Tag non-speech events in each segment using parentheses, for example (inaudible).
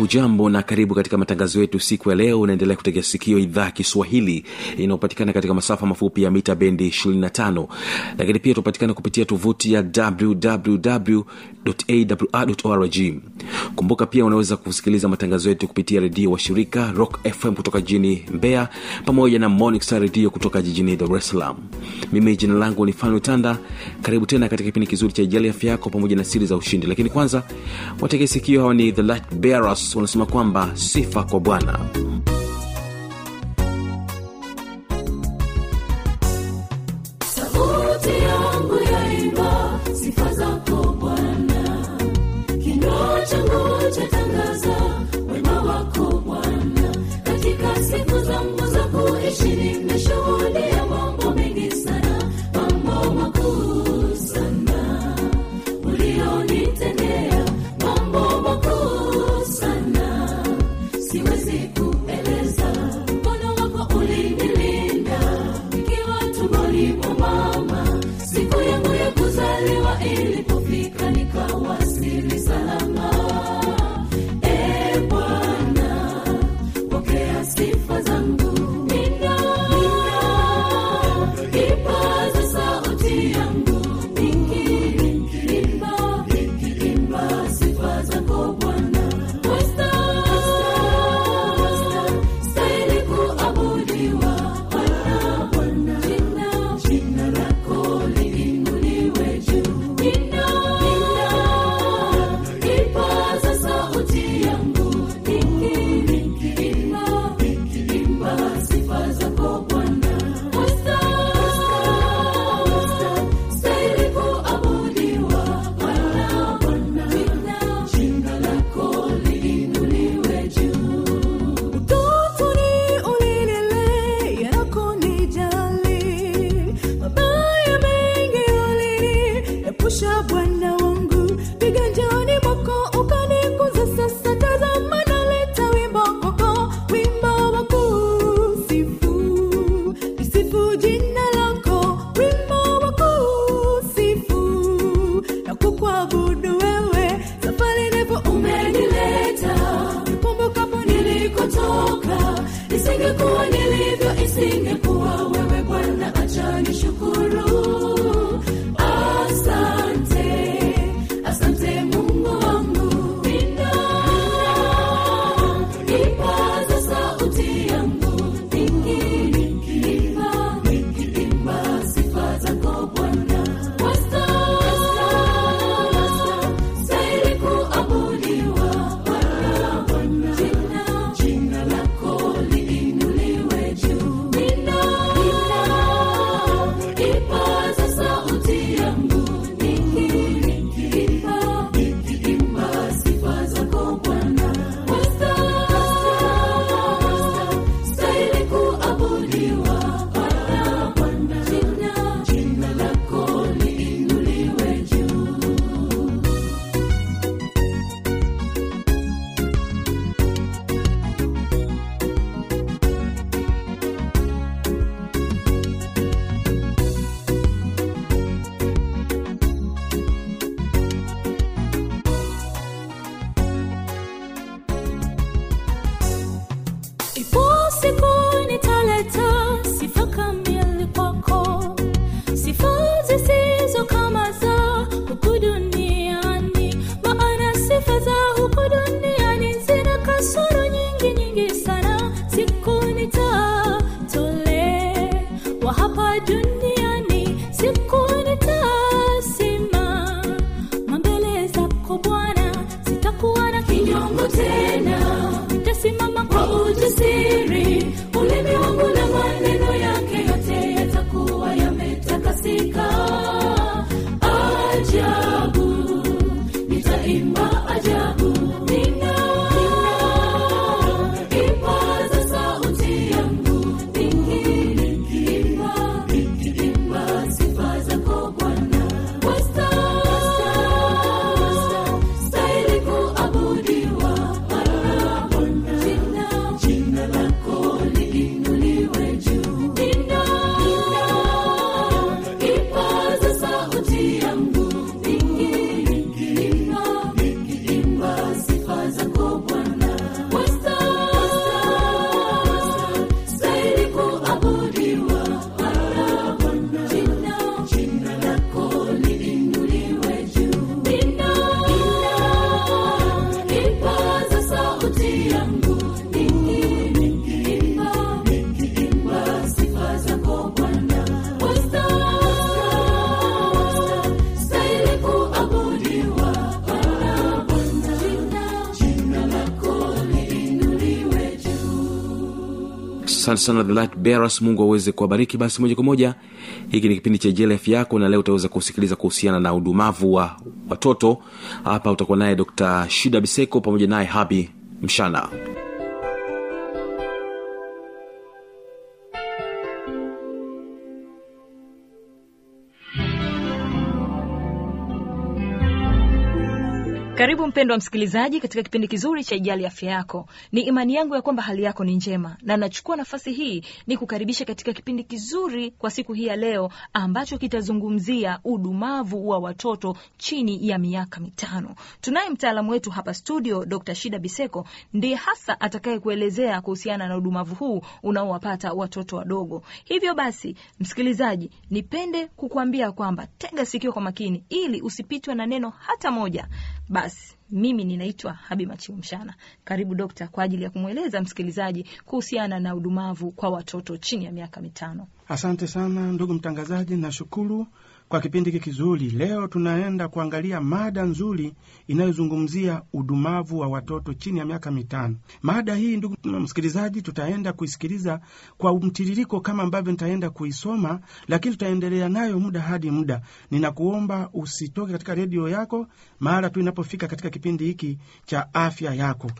hujambo na karibu katika matangazo yetu siku ya leo. Unaendelea kutegea sikio idhaa ya kiswahili inayopatikana katika masafa mafupi ya mita bendi 25 lakini pia tunapatikana kupitia tovuti ya wwwawrorg kumbuka pia unaweza kusikiliza matangazo yetu kupitia redio wa shirika rock fm kutoka jijini mbeya pamoja na morning redio kutoka jijini dar es salaam. Mimi jina langu ni fanu tanda. Karibu tena katika kipindi kizuri cha ijali afya yako pamoja na siri za ushindi. Lakini kwanza wategesikio hawa ni the light bearers wanasema kwamba sifa kwa bwana sing a chorus. Sana the bearers mungu aweze kuwabariki. Basi moja kwa moja hiki ni kipindi cha ijele afya yako na leo utaweza kusikiliza kuhusiana na udumavu wa watoto. Hapa utakuwa naye dr shida biseko pamoja naye habi mshana karibu mpendwa msikilizaji katika kipindi kizuri cha ijali afya yako. Ni imani yangu ya kwamba hali yako ni njema na nachukua nafasi hii ni kukaribisha katika kipindi kizuri kwa siku hii ya leo ambacho kitazungumzia udumavu wa watoto chini ya miaka mitano. Tunaye mtaalamu wetu hapa studio dr shida biseko ndiye hasa atakaye kuelezea kuhusiana na udumavu huu unaowapata watoto wadogo. Hivyo basi msikilizaji nipende kukuambia kwamba tega sikio kwa makini ili usipitwe na neno hata moja basi mimi ninaitwa habi machiu mshana karibu dokta kwa ajili ya kumweleza msikilizaji kuhusiana na udumavu kwa watoto chini ya miaka mitano. Asante sana ndugu mtangazaji, nashukuru kwa kipindi hiki kizuri. Leo tunaenda kuangalia mada nzuri inayozungumzia udumavu wa watoto chini ya miaka mitano. Mada hii ndugu msikilizaji, tutaenda kuisikiliza kwa mtiririko kama ambavyo nitaenda kuisoma, lakini tutaendelea nayo muda hadi muda. Ninakuomba usitoke katika redio yako mara tu inapofika katika kipindi hiki cha afya yako.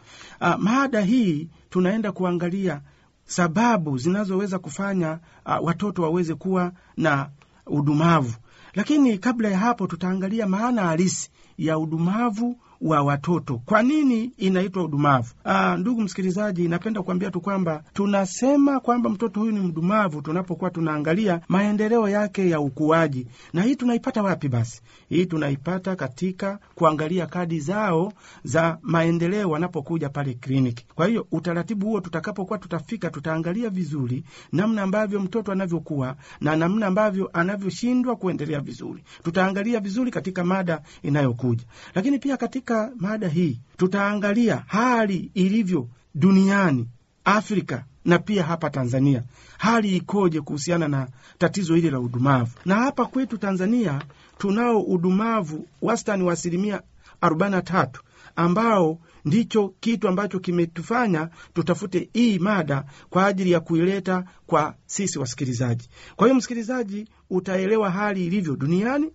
A, mada hii tunaenda kuangalia sababu zinazoweza kufanya uh, watoto waweze kuwa na udumavu. Lakini kabla ya hapo, tutaangalia maana halisi ya udumavu wa watoto. Kwa nini inaitwa udumavu? Aa, ndugu msikilizaji, napenda kuambia tu kwamba tunasema kwamba mtoto huyu ni mdumavu tunapokuwa tunaangalia maendeleo yake ya ukuaji. Na hii tunaipata wapi? Basi hii tunaipata katika kuangalia kadi zao za maendeleo wanapokuja pale kliniki. Kwa hiyo utaratibu huo, tutakapokuwa tutafika, tutaangalia vizuri namna ambavyo mtoto anavyokuwa na namna ambavyo anavyoshindwa kuendelea vizuri. Tutaangalia vizuri katika mada inayokuja, lakini pia katika mada hii tutaangalia hali ilivyo duniani, Afrika na pia hapa Tanzania, hali ikoje kuhusiana na tatizo hili la udumavu. Na hapa kwetu Tanzania tunao udumavu wastani wa asilimia 43 ambao ndicho kitu ambacho kimetufanya tutafute hii mada kwa ajili ya kuileta kwa sisi wasikilizaji. Kwa hiyo, msikilizaji, utaelewa hali ilivyo duniani,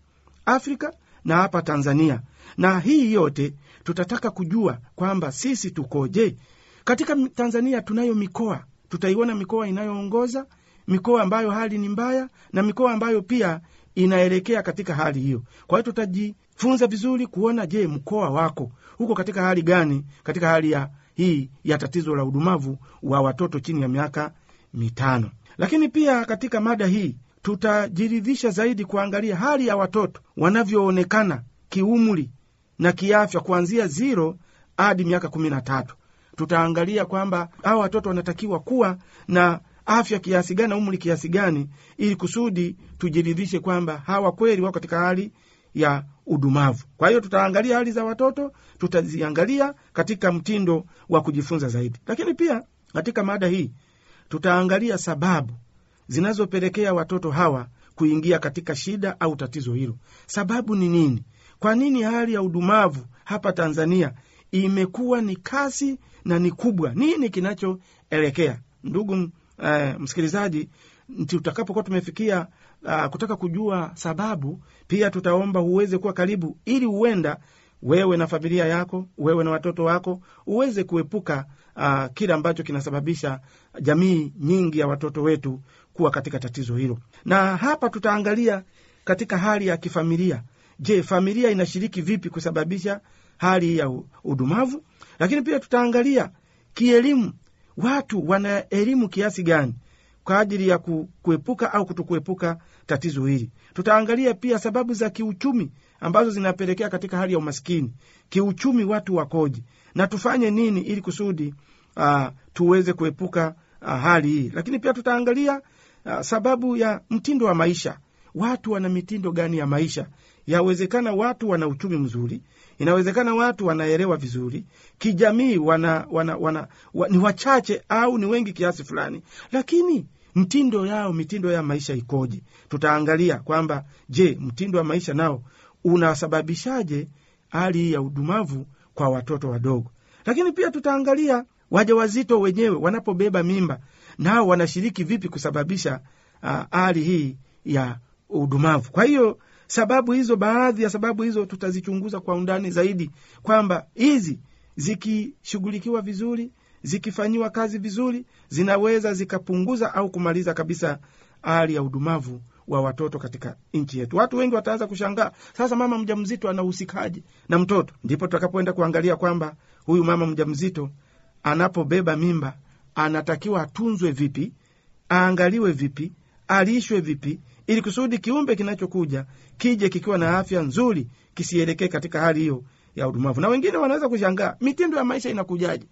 Afrika na hapa Tanzania, na hii yote tutataka kujua kwamba sisi tukoje. Katika Tanzania tunayo mikoa, tutaiona mikoa inayoongoza, mikoa ambayo hali ni mbaya, na mikoa ambayo pia inaelekea katika hali hiyo. Kwa hiyo tutajifunza vizuri kuona, je, mkoa wako huko katika hali gani, katika hali ya hii ya tatizo la udumavu wa watoto chini ya miaka mitano. Lakini pia katika mada hii tutajiridhisha zaidi kuangalia hali ya watoto wanavyoonekana kiumri na kiafya kuanzia ziro hadi miaka kumi na tatu. Tutaangalia kwamba hawa watoto wanatakiwa kuwa na afya kiasi gani na umri kiasi gani, ili kusudi tujiridhishe kwamba hawa kweli wako katika hali ya udumavu. Kwa hiyo tutaangalia hali za watoto, tutaziangalia katika mtindo wa kujifunza zaidi. Lakini pia katika mada hii tutaangalia sababu zinazopelekea watoto hawa kuingia katika shida au tatizo hilo. Sababu ni nini? Kwa nini hali ya udumavu hapa Tanzania imekuwa ni kasi na ni kubwa? Nini kinachoelekea? Ndugu eh, msikilizaji, tutakapokuwa tumefikia uh, kutaka kujua sababu, pia tutaomba uweze kuwa karibu, ili huenda wewe na familia yako, wewe na watoto wako uweze kuepuka uh, kile ambacho kinasababisha jamii nyingi ya watoto wetu kuwa katika tatizo hilo. Na hapa tutaangalia katika hali ya kifamilia. Je, familia inashiriki vipi kusababisha hali ya udumavu? Lakini pia tutaangalia kielimu, watu wana elimu kiasi gani kwa ajili ya kuepuka au kutokuepuka tatizo hili. Tutaangalia pia sababu za kiuchumi ambazo zinapelekea katika hali ya umaskini. Kiuchumi watu wakoje, na tufanye nini ili kusudi uh, tuweze kuepuka uh, hali hii. Lakini pia tutaangalia uh, sababu ya mtindo wa maisha. Watu wana mitindo gani ya maisha? Yawezekana watu wana uchumi mzuri, inawezekana watu wanaelewa vizuri kijamii, wana, wana, wana, wa, ni wachache au ni wengi kiasi fulani, lakini mtindo yao mitindo ya maisha ikoje? Tutaangalia kwamba je, mtindo wa maisha nao unasababishaje hali ya udumavu kwa watoto wadogo. Lakini pia tutaangalia wajawazito wenyewe wanapobeba mimba nao wanashiriki vipi kusababisha hali uh, hii ya udumavu. Kwa hiyo sababu hizo baadhi ya sababu hizo tutazichunguza kwa undani zaidi kwamba hizi zikishughulikiwa vizuri zikifanyiwa kazi vizuri zinaweza zikapunguza au kumaliza kabisa hali ya udumavu wa watoto katika nchi yetu. Watu wengi wataanza kushangaa sasa mama mja mzito anahusikaje na mtoto? Ndipo tutakapoenda kuangalia kwamba huyu mama mja mzito anapobeba mimba anatakiwa atunzwe vipi aangaliwe vipi alishwe vipi ili kusudi kiumbe kinachokuja kije kikiwa na afya nzuri kisielekee katika hali hiyo ya udumavu. Na wengine wanaweza kushangaa mitindo ya maisha inakujaje?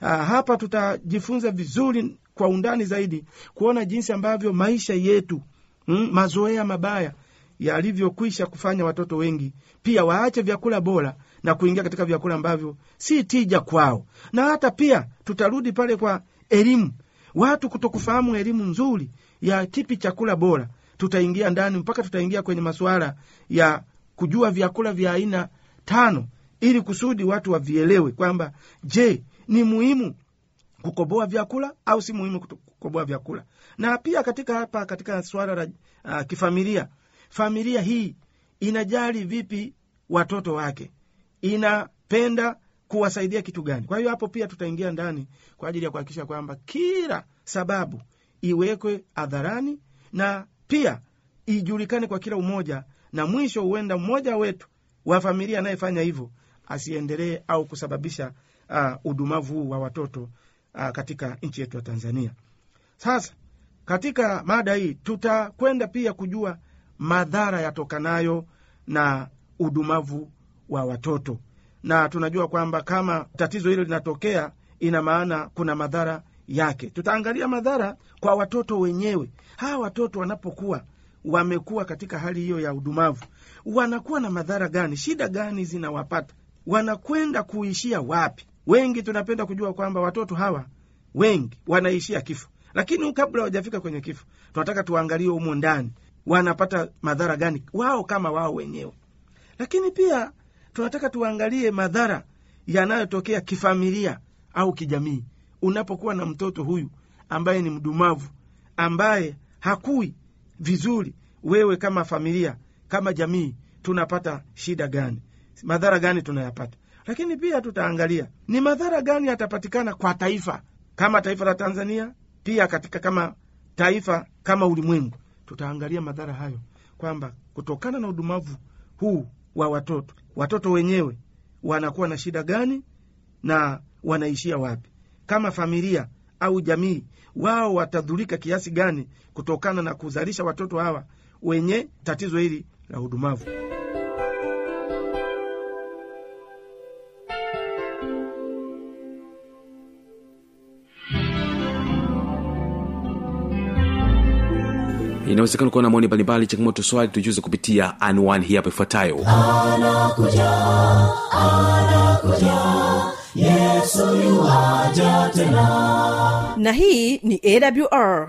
Ah, hapa tutajifunza vizuri kwa undani zaidi kuona jinsi ambavyo maisha yetu mm, mazoea mabaya yalivyokwisha kufanya watoto wengi pia waache vyakula bora na kuingia katika vyakula ambavyo si tija kwao. Na hata pia tutarudi pale kwa elimu. Watu kutokufahamu elimu nzuri ya kipi chakula bora tutaingia ndani mpaka tutaingia kwenye masuala ya kujua vyakula vya aina tano ili kusudi watu wavielewe kwamba je ni muhimu kukoboa vyakula au si muhimu kukoboa vyakula? Na pia katika hapa katika swala la uh, kifamilia familia hii inajali vipi watoto wake? Inapenda kuwasaidia kitu gani? Kwa hiyo hapo pia tutaingia ndani kwa ajili ya kuhakikisha kwamba kila sababu iwekwe hadharani na pia ijulikane kwa kila umoja na mwisho huenda mmoja wetu wa familia anayefanya hivyo asiendelee au kusababisha uh, udumavu huu wa watoto uh, katika nchi yetu ya tanzania. Sasa katika mada hii tutakwenda pia kujua madhara yatokanayo na udumavu wa watoto na tunajua kwamba kama tatizo hilo linatokea ina maana kuna madhara yake. Tutaangalia madhara kwa watoto wenyewe. Hawa watoto wanapokuwa wamekuwa katika hali hiyo ya udumavu wanakuwa na madhara gani? Shida gani zinawapata? Wanakwenda kuishia wapi? Wengi tunapenda kujua kwamba watoto hawa wengi wanaishia kifo. Lakini kabla hawajafika kwenye kifo tunataka tuangalie humo ndani wanapata madhara gani? Wao kama wao wenyewe. Lakini pia tunataka tuangalie madhara yanayotokea kifamilia au kijamii. Unapokuwa na mtoto huyu ambaye ni mdumavu ambaye hakui vizuri wewe kama familia kama jamii tunapata shida gani? Madhara gani tunayapata? Lakini pia tutaangalia ni madhara gani yatapatikana kwa taifa kama taifa la tanzania pia katika kama taifa kama ulimwengu. Tutaangalia madhara hayo kwamba kutokana na udumavu huu wa watoto watoto wenyewe wanakuwa na shida gani na wanaishia wapi? Kama familia au jamii wao watadhurika kiasi gani kutokana na kuzalisha watoto hawa wenye tatizo hili la udumavu inawezekana kuwa na maoni mbalimbali changamoto swali tujuze kupitia anwani hii hapo ifuatayo. Na hii ni awr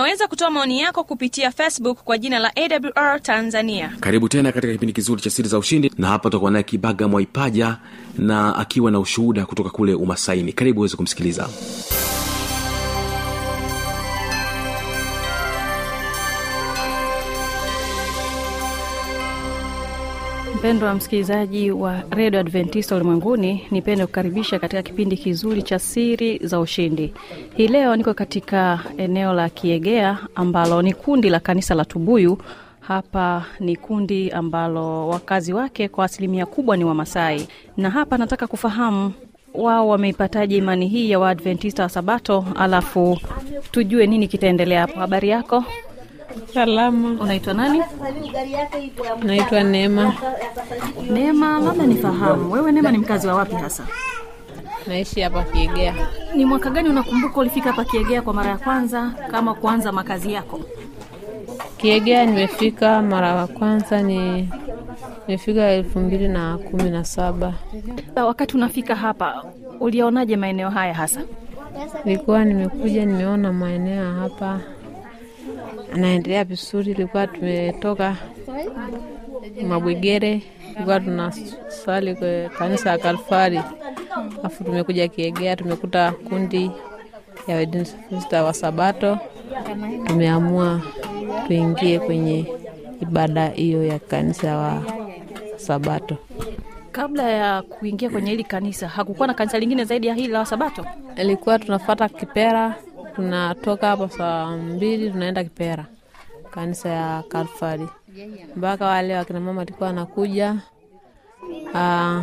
unaweza kutoa maoni yako kupitia facebook kwa jina la awr tanzania. Karibu tena katika kipindi kizuri cha siri za ushindi na hapa tutakuwa naye kibaga mwaipaja na akiwa na ushuhuda kutoka kule umasaini. Karibu uweze kumsikiliza mpendwa msikilizaji wa redio adventista ulimwenguni nipende kukaribisha katika kipindi kizuri cha siri za ushindi. Hii leo niko katika eneo la kiegea ambalo ni kundi la kanisa la tubuyu. Hapa ni kundi ambalo wakazi wake kwa asilimia kubwa ni wamasai. Na hapa nataka kufahamu wao wameipataje imani hii ya waadventista wa sabato? Alafu tujue nini kitaendelea hapo. Habari yako Salama, unaitwa nani? Naitwa Neema, neema labda nifahamu. Wewe neema ni mkazi wa wapi hasa? Naishi hapa Kiegea. ni mwaka gani unakumbuka ulifika hapa kiegea kwa mara ya kwanza kama kuanza makazi yako? Kiegea nimefika mara ya kwanza ni nimefika elfu mbili na kumi na saba. wakati unafika hapa ulionaje maeneo haya hasa? Nilikuwa nimekuja nimeona maeneo hapa anaendelea vizuri. Ilikuwa tumetoka Mabwegere, ilikuwa tunasali kwa kanisa ya Kalfari, alafu tumekuja Kiegea, tumekuta kundi ya Waadventista wa Sabato, tumeamua tuingie kwenye ibada hiyo ya kanisa wa Sabato. kabla ya kuingia kwenye hili kanisa hakukuwa na kanisa lingine zaidi ya hili la wasabato Ilikuwa tunafata Kipera, tunatoka hapo saa mbili tunaenda Kipera, kanisa ya Kalfari, mpaka wale wakina mama walikuwa wanakuja. Ah,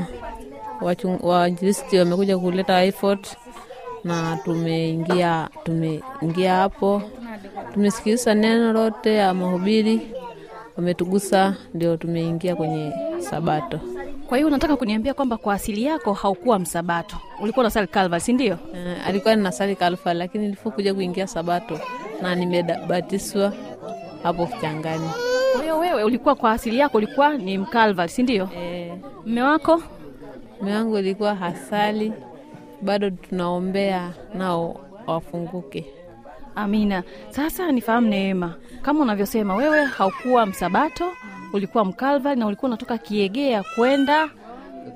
wainjilisti wamekuja kuleta effort na tumeingia tumeingia hapo, tumesikiliza neno lote ya mahubiri, wametugusa, ndio tumeingia kwenye Sabato. Kwa hiyo unataka kuniambia kwamba kwa asili yako haukuwa msabato? Ulikuwa unasali Kalva, si ndio? Uh, alikuwa ninasali Kalva, lakini nilipokuja kuingia Sabato na nimebatiswa hapo kichangani. kwa hiyo wewe ulikuwa kwa asili yako ulikuwa ni Mkalva, si ndio? Eh, mme wako? Mme wangu ilikuwa hasali, bado tunaombea nao wafunguke. amina. Sasa nifahamu neema kama unavyosema wewe haukuwa msabato ulikuwa mkalvari na ulikuwa unatoka kiegea kwenda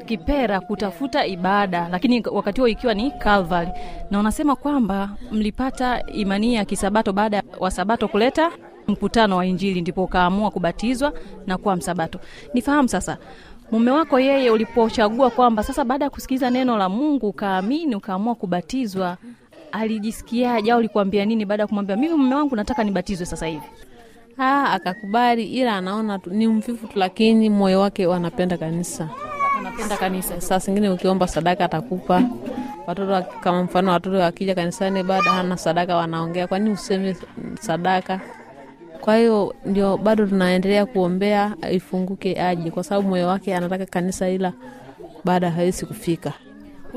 kipera kutafuta ibada lakini wakati huo ikiwa ni calvary. Na unasema kwamba mlipata imani ya kisabato baada wa Sabato kuleta mkutano wa injili ndipo ukaamua kubatizwa na kuwa msabato. Nifahamu sasa mume wako yeye ulipochagua kwamba sasa baada ya kusikiliza neno la mungu ukaamini ukaamua kubatizwa alijisikiaje au ulikuambia nini baada ya kumwambia mimi mume wangu nataka nibatizwe sasa hivi Ah, akakubali, ila anaona tu, ni mvivu tu, lakini moyo wake wanapenda kanisa. anapenda kanisa Saa zingine ukiomba sadaka atakupa watoto, kama mfano watoto wakija kanisani baada hana sadaka, wanaongea kwani useme sadaka. Kwa hiyo ndio bado tunaendelea kuombea ifunguke aje, kwa sababu moyo wake anataka kanisa, ila baada hawezi kufika.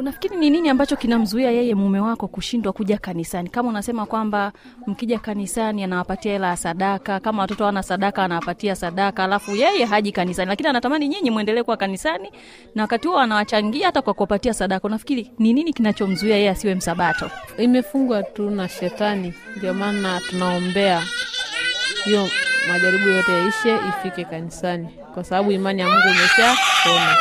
Unafikiri ni nini ambacho kinamzuia yeye mume wako kushindwa kuja kanisani? Kama unasema kwamba mkija kanisani anawapatia hela ya sadaka kama watoto wana sadaka anawapatia sadaka alafu yeye haji kanisani. Lakini anatamani nyinyi mwendelee kuwa kanisani na wakati huo anawachangia hata kwa kuwapatia sadaka. Unafikiri ni nini kinachomzuia yeye asiwe msabato? Imefungwa tu na shetani, ndio maana tunaombea hiyo majaribu yote yaishe, ifike kanisani, kwa sababu imani ya Mungu imesha pona.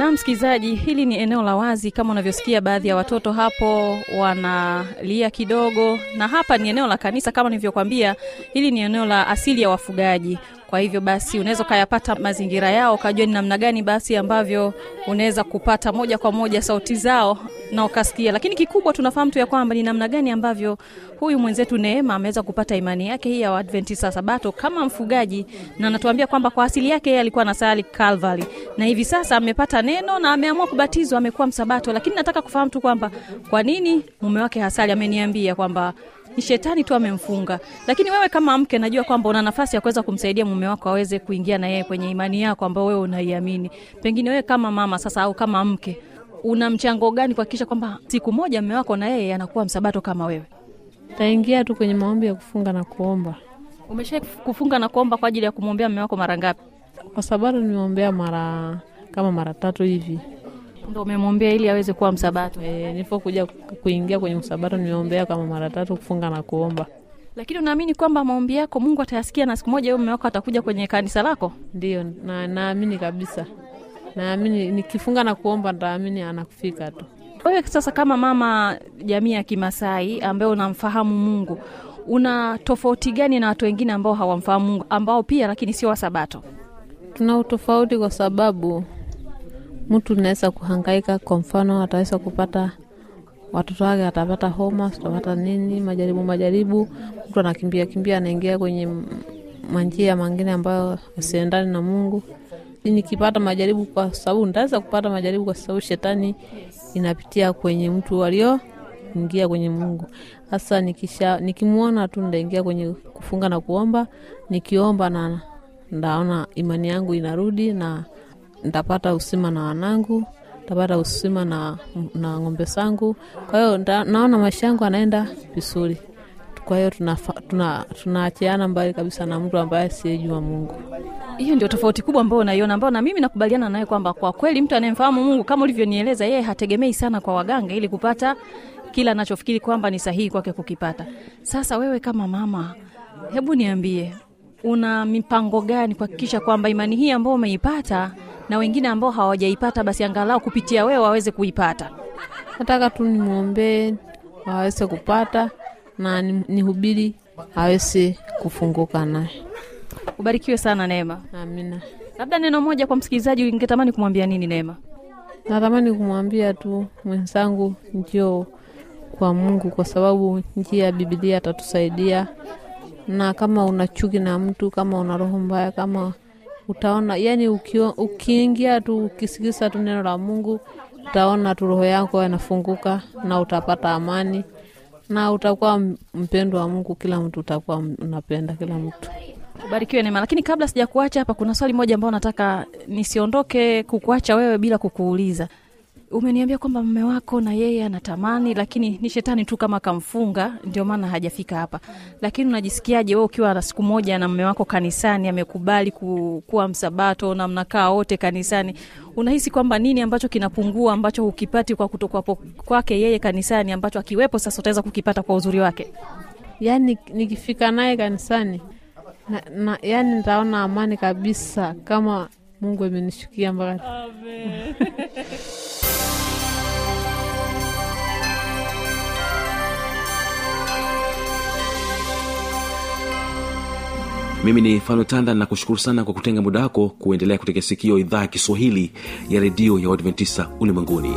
Na msikilizaji hili ni eneo la wazi. Kama unavyosikia baadhi ya watoto hapo wanalia kidogo na hapa ni eneo la kanisa. Kama nilivyokwambia hili ni eneo la asili ya wafugaji kwa hivyo basi unaweza ukayapata mazingira yao ukajua ni namna gani basi ambavyo unaweza kupata moja kwa moja sauti zao na ukasikia. Lakini kikubwa tunafahamu tu ya kwamba ni namna gani ambavyo huyu mwenzetu neema ameweza kupata imani yake hii ya waadventista sabato kama mfugaji na anatuambia kwamba kwa asili yake yeye alikuwa anasali calvary. Na hivi sasa amepata neno na ameamua kubatizwa amekuwa msabato. Lakini nataka kufahamu tu kwamba kwa nini mume wake hasali? Ameniambia kwamba ni shetani tu amemfunga lakini wewe kama mke najua kwamba una nafasi ya kuweza kumsaidia mume wako aweze kuingia na yeye kwenye imani yako ambayo wewe unaiamini pengine wewe kama mama sasa au kama mke una mchango gani kuhakikisha kwamba siku moja mume wako na yeye anakuwa msabato kama wewe Taingia tu kwenye maombi ya kufunga na kuomba. umesha kufunga na kuomba kwa ajili ya kumwombea mume wako mara ngapi Kwa sababu nimeombea mara kama mara tatu hivi. Ndo umemwombea ili aweze kuwa msabato E, nilipokuja kuingia kwenye msabato nimeombea kama mara tatu kufunga na kuomba. lakini unaamini kwamba maombi yako mungu atayasikia na siku moja mume wako atakuja kwenye kanisa lako Ndio, na naamini kabisa, naamini nikifunga na kuomba, ntaamini anakufika tu. wewe sasa kama mama jamii ya kimasai ambaye unamfahamu mungu una tofauti gani na watu wengine ambao hawamfahamu mungu ambao pia lakini sio wasabato Tuna utofauti kwa sababu mtu naweza kuhangaika. Kwa mfano, ataweza kupata watoto wake, atapata homa, atapata nini, majaribu majaribu, mtu anakimbia kimbia, anaingia kwenye manjia mangine ambayo asiendani na Mungu. Nikipata majaribu, kwa sababu nitaweza kupata majaribu kwa sababu shetani inapitia kwenye mtu walioingia kwenye Mungu. Sasa nikisha nikimwona tu ndaingia kwenye kufunga na kuomba, nikiomba na ndaona imani yangu inarudi na ntapata usima na wanangu ntapata usima na, na ng'ombe zangu. Kwa hiyo naona maisha yangu anaenda vizuri. Kwa hiyo tunaachiana tuna, tuna mbali kabisa na mtu ambaye asiyejua Mungu. hiyo ndio tofauti kubwa ambayo unaiona ambayo na mimi nakubaliana naye kwamba kwa kweli mtu anayemfahamu mungu kama ulivyonieleza yeye hategemei sana kwa waganga ili kupata kila anachofikiri kwamba ni sahihi kwake kukipata sasa wewe kama mama hebu niambie una mipango gani kuhakikisha kwamba imani hii ambayo umeipata na wengine ambao hawajaipata basi angalau kupitia wewe waweze kuipata Nataka tu nimwombee waweze kupata na ni- nihubiri aweze kufunguka naye. ubarikiwe sana neema Amina. labda neno moja kwa msikilizaji ungetamani kumwambia nini neema Natamani kumwambia tu mwenzangu, njoo kwa Mungu, kwa sababu njia ya Biblia atatusaidia. Na kama una chuki na mtu, kama una roho mbaya, kama utaona, yani ukiingia tu ukisikisa tu neno la Mungu, utaona tu roho yako inafunguka na utapata amani na utakuwa mpendo wa Mungu. Kila mtu utakuwa unapenda kila mtu. ubarikiwe neema lakini kabla sija kuacha hapa kuna swali moja ambao nataka nisiondoke kukuacha wewe bila kukuuliza umeniambia kwamba mme wako na yeye anatamani lakini ni shetani tu kama kamfunga ndio maana hajafika hapa. Lakini unajisikiaje wewe ukiwa na siku moja na mme wako kanisani amekubali kuwa msabato na mnakaa wote kanisani? Unahisi kwamba nini ambacho kinapungua ambacho hukipati kwa kutokwapo kwake yeye kanisani ambacho akiwepo sasa utaweza kukipata kwa uzuri wake? Yaani nikifika naye kanisani na, na, yani nitaona amani kabisa kama Mungu amenishukia mpaka (laughs) mimi ni fanotanda na kushukuru sana kwa kutenga muda wako kuendelea kutega sikio idhaa ya kiswahili ya redio ya uadventista ulimwenguni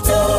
tulizopata duniani